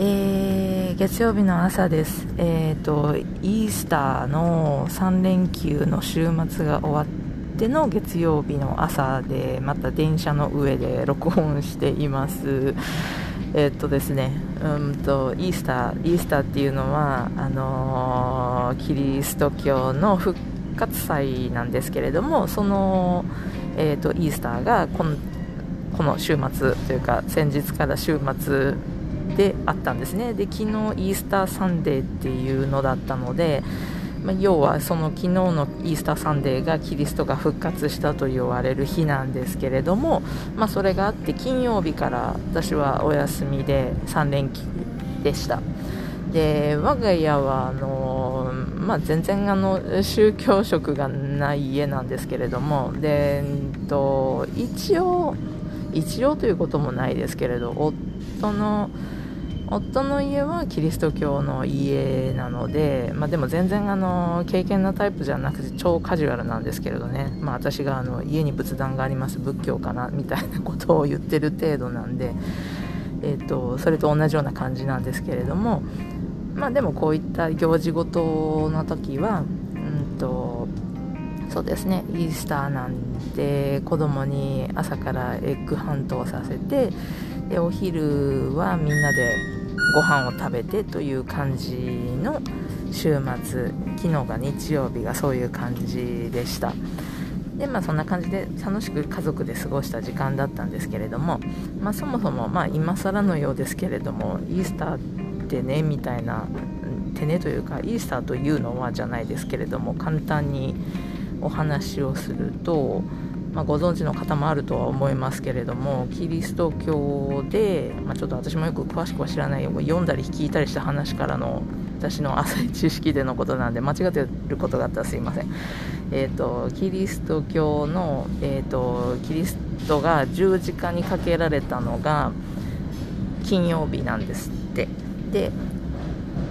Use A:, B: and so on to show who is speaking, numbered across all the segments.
A: えー、月曜日の朝です。え、ー、とイースターの3連休の週末が終わっての月曜日の朝でまた電車の上で録音しています。えっとですね、うんとイースター、イースターっていうのはあのー、キリスト教の復活祭なんですけれども、その、えーと、イースターがこのこの週末というか先日から週末であったんですね。で昨日イースターサンデーっていうのだったので、まあ、要はその昨日のイースターサンデーがキリストが復活したと言われる日なんですけれども、まあ、それがあって金曜日から私はお休みで3連休でしたで我が家はあの、まあ、全然あの宗教色がない家なんですけれどもで、えっと、一応一応ということもないですけれど夫の夫の家はキリスト教の家なので、まあ、でも全然あの経験なタイプじゃなくて超カジュアルなんですけれどね、まあ、私があの家に仏壇があります仏教かなみたいなことを言ってる程度なんで、えーと、それと同じような感じなんですけれども、まあ、でもこういった行事ごとの時は、うんとそうですねイースターなんで子供に朝からエッグハントをさせてでお昼はみんなでご飯を食べてという感じの週末昨日が日曜日がそういう感じでした。でまあそんな感じで楽しく家族で過ごした時間だったんですけれども、まあ、そもそもまあ今更のようですけれどもイースターってねみたいなてねというかイースターというのはじゃないですけれども簡単にお話をするとまあ、ご存知の方もあるとは思いますけれどもキリスト教で、まあ、ちょっと私もよく詳しくは知らないよ。読んだり聞いたりした話からの私の浅い知識でのことなんで間違ってることがあったらすいません、えーと、キリスト教の、えーとキリストが十字架にかけられたのが金曜日なんですって。で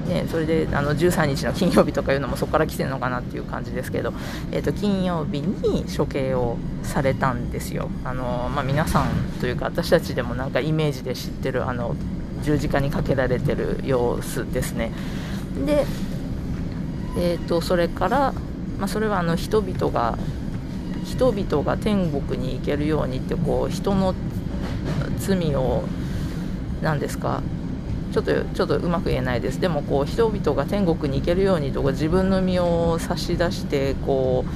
A: ね、それであの13日の金曜日とかいうのもそこから来てるのかなっていう感じですけど、えー、と金曜日に処刑をされたんですよ。あの、まあ、皆さんというか私たちでもなんかイメージで知ってるあの十字架にかけられてる様子ですね。で、えー、とそれから、まあ、それはあの人々が人々が天国に行けるようにってこう人の罪を何ですかちょっとちょっとうまく言えないですでもこう人々が天国に行けるようにとか自分の身を差し出してこう、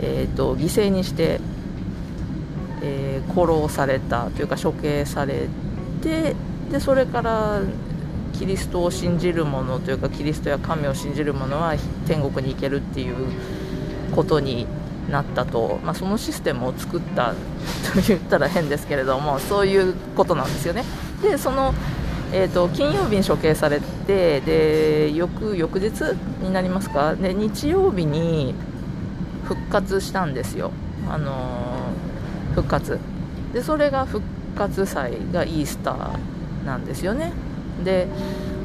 A: えーと、犠牲にして、えー、殺されたというか処刑されてでそれからキリストを信じる者というかキリストや神を信じる者は天国に行けるっていうことになったと、まあ、そのシステムを作ったと言ったら変ですけれどもそういうことなんですよね。でそのえーと、金曜日に処刑されてで翌翌日になりますか？で日曜日に復活したんですよ、あのー、復活。でそれが復活祭がイースターなんですよね。で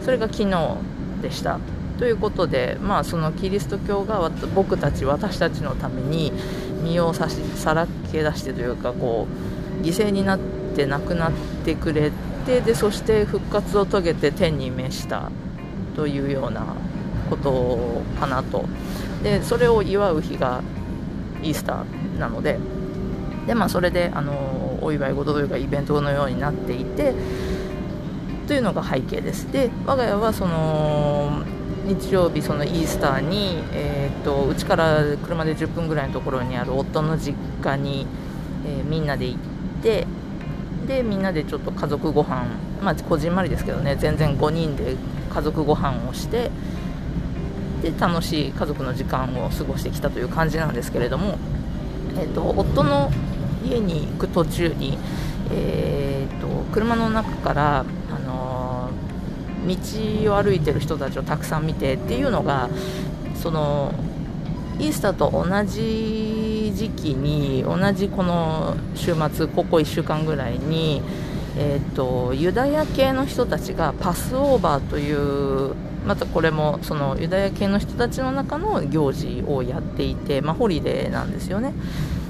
A: それが昨日でした。ということで、まあ、そのキリスト教が僕たち私たちのために身をさしさらけ出してというかこう犠牲になって亡くなってくれてでそして復活を遂げて天に召したというようなことかなと。でそれを祝う日がイースターなので。で、まあ、それであのお祝い事というかイベントのようになっていてというのが背景です。で我が家はその日曜日そのイースターにえーと、うちから車で10分ぐらいのところにある夫の実家に、えー、みんなで行ってでみんなでちょっと家族ご飯まあこじんまりですけどね全然5人で家族ご飯をしてで楽しい家族の時間を過ごしてきたという感じなんですけれども、えーと、夫の家に行く途中に、えーと、車の中から、あの道を歩いてる人たちをたくさん見てっていうのがそのイースターと同じ時期に同じこの週末ここ1週間ぐらいに、えーと、ユダヤ系の人たちがパスオーバーというまたこれもそのユダヤ系の人たちの中の行事をやっていて、まあ、ホリデーなんですよね。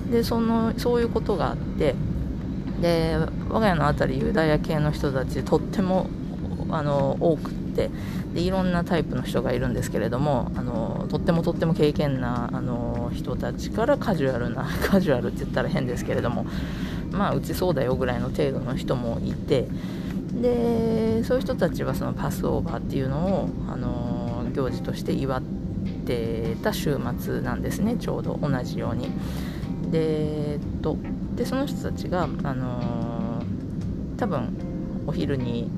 A: でそのそういうことがあってで我が家の辺りユダヤ系の人たちとってもあの多くってでいろんなタイプの人がいるんですけれどもあのとってもとっても経験なあの人たちからカジュアルな カジュアルって言ったら変ですけれどもまあうちそうだよぐらいの程度の人もいてでそういう人たちはそのパスオーバーっていうのをあの行事として祝ってた週末なんですねちょうど同じように。で,、えっと、でその人たちが、あの多分お昼に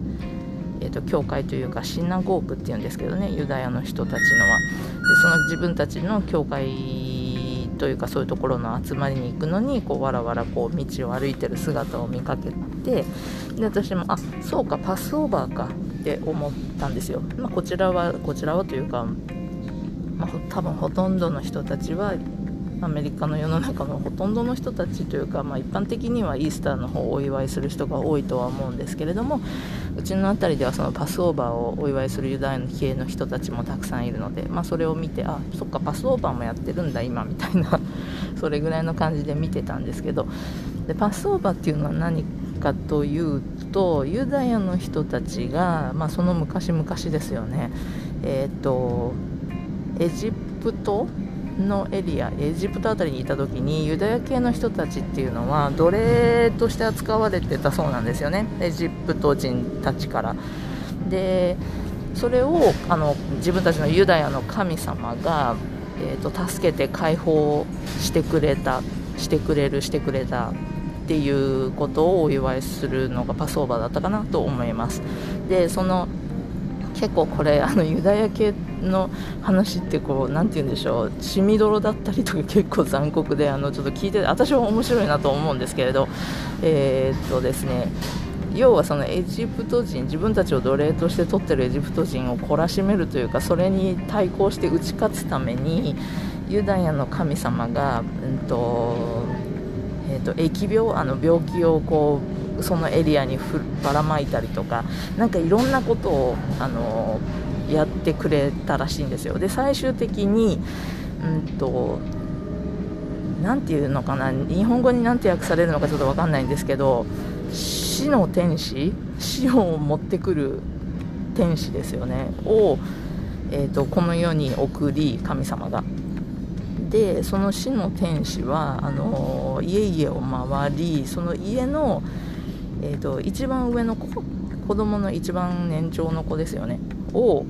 A: えーと、教会というかシンナゴークっていうんですけどねユダヤの人たちのは。でその自分たちの教会というかそういうところの集まりに行くのにこうわらわらこう道を歩いてる姿を見かけてで私もあそうかパスオーバーかって思ったんですよ、まあ、こちらはこちらはというか、まあ、多分ほとんどの人たちはアメリカの世の中のほとんどの人たちというか、まあ、一般的にはイースターの方をお祝いする人が多いとは思うんですけれどもうちの辺りではそのパスオーバーをお祝いするユダヤの系の人たちもたくさんいるので、まあ、それを見てあそっかパスオーバーもやってるんだ今みたいな それぐらいの感じで見てたんですけどでパスオーバーっていうのは何かというとユダヤの人たちが、まあ、その昔々ですよね。えっ、ー、とエジプトのエリアエジプト辺りにいた時にユダヤ系の人たちっていうのは奴隷として扱われてたそうなんですよね。エジプト人たちから。でそれをあの自分たちのユダヤの神様が、えーと、助けて解放してくれたしてくれるしてくれたっていうことをお祝いするのがパスオーバーだったかなと思います。でその結構これあのユダヤ系っての話ってこう何て言うんでしょう。血みどろだったりとか結構残酷であのちょっと聞いて私は面白いなと思うんですけれどえー、っとですね要はそのエジプト人自分たちを奴隷として取ってるエジプト人を懲らしめるというかそれに対抗して打ち勝つためにユダヤの神様が、うんとえーと、と疫病あの病気をこうそのエリアにばらまいたりとか何かいろんなことをあのやってくれたらしいんですよ。で最終的にうんと何て言うのかな日本語に何て訳されるのかちょっと分かんないんですけど死の天使？死を持ってくる天使ですよね。を、えーと、この世に送り神様が。でその死の天使はあの家々を回りその家のえーと、一番上の子子供の一番年長の子ですよね。を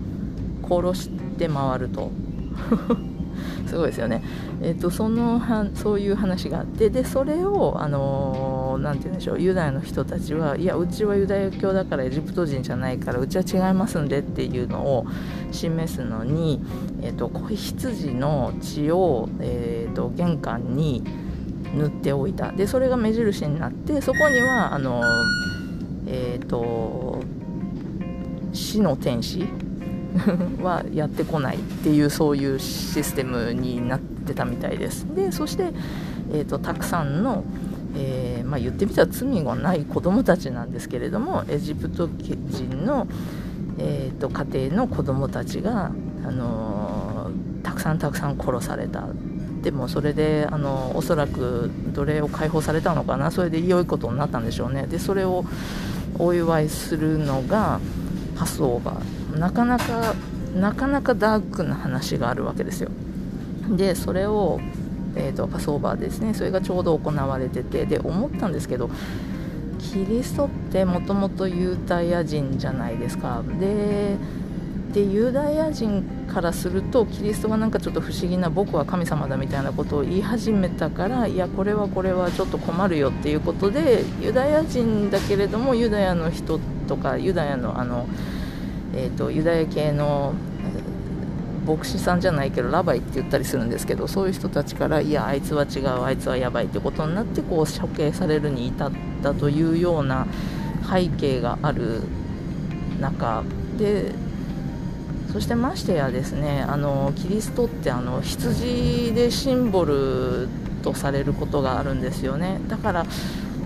A: 殺して回ると。すごいですよね、えーと、そのはそういう話があってでそれを、あのー、て言うんでしょうユダヤの人たちはいやうちはユダヤ教だからエジプト人じゃないからうちは違いますんでっていうのを示すのに、えーと、子羊の血を、えー、と玄関に塗っておいた。でそれが目印になってそこにはあのえ、ー、と死の天使？はやってこないっていうそういうシステムになってたみたいです。でそして、えーと、たくさんの、えー、まあ、言ってみたら罪がない子供たちなんですけれどもエジプト人の、えー、と家庭の子供たちが、あのー、たくさんたくさん殺された。でもそれであのおそらく奴隷を解放されたのかな？それで良いことになったんでしょうね。でそれをお祝いするのがパスオーバーなかなかなかなかダークな話があるわけですよ。でそれを、えーと、パスオーバーですね。それがちょうど行われててで思ったんですけどキリストってもともとユダヤ人じゃないですか。ででユダヤ人からするとキリストがなんかちょっと不思議な僕は神様だみたいなことを言い始めたからいやこれはこれはちょっと困るよっていうことでユダヤ人だけれどもユダヤの人とかユダヤのあの、えーと、ユダヤ系の牧師さんじゃないけどラバイって言ったりするんですけどそういう人たちからいやあいつは違うあいつはやばいってことになってこう処刑されるに至ったというような背景がある中でそしてましてやですねあのキリストってあの羊でシンボルとされることがあるんですよね。だから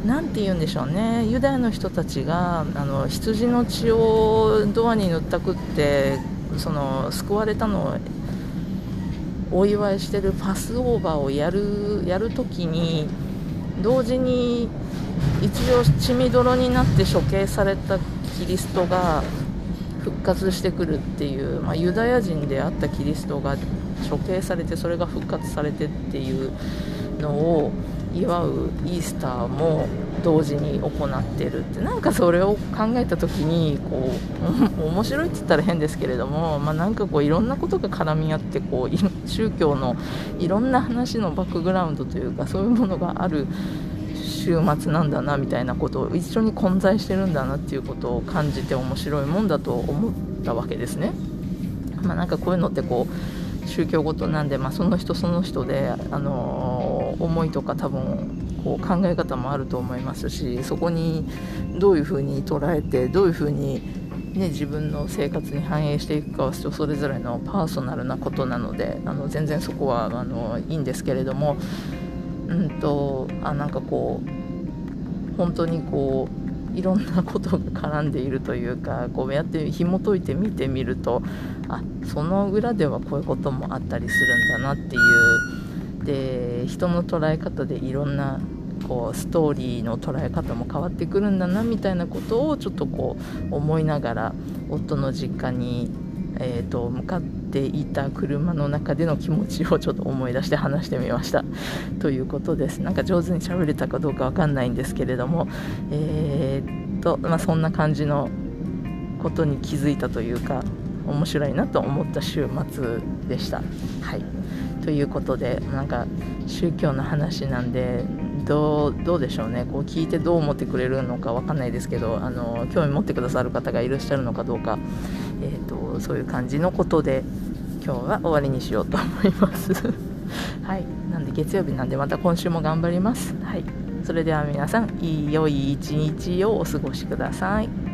A: 何て言うんでしょうね。ユダヤの人たちがあの羊の血をドアに塗ったくってその救われたのをお祝いしてるパスオーバーをやるやるときに同時に一応血みどろになって処刑されたキリストが復活してくるっていう、まあ、ユダヤ人であったキリストが処刑されてそれが復活されてっていうのを祝うイースターも同時に行ってるってなんかそれを考えた時にこう 面白いって言ったら変ですけれども、まあ、なんかこういろんなことが絡み合ってこう宗教のいろんな話のバックグラウンドというかそういうものがある週末なんだなみたいなことを一緒に混在してるんだなっていうことを感じて面白いもんだと思ったわけですね。まあ、なんかこういうのってこう宗教ごとなんで、まあ、その人その人で、あのー、思いとか多分こう考え方もあると思いますしそこにどういうふうに捉えてどういうふうに、ね、自分の生活に反映していくかは人それぞれのパーソナルなことなのであの全然そこはあのいいんですけれどもうんとあなんかこう本当にこういろんなことが絡んでいるというかこうやって紐解いて見てみるとあその裏ではこういうこともあったりするんだなっていう。で人の捉え方でいろんなこうストーリーの捉え方も変わってくるんだなみたいなことをちょっとこう思いながら夫の実家に、えーと向かっていた車の中での気持ちをちょっと思い出して話してみました。ということです。なんか上手に喋れたかどうかわかんないんですけれども。えー、っと、まあ、そんな感じのことに気づいたというか面白いなと思った週末でした。はい。ということでなんか宗教の話なんでどうどうでしょうね。こう聞いてどう思ってくれるのか分かんないですけどあの興味持ってくださる方がいらっしゃるのかどうか、えーとそういう感じのことで今日は終わりにしようと思います。はい。なんで月曜日なんでまた今週も頑張ります。はい。それでは皆さんいい良い一日をお過ごしください。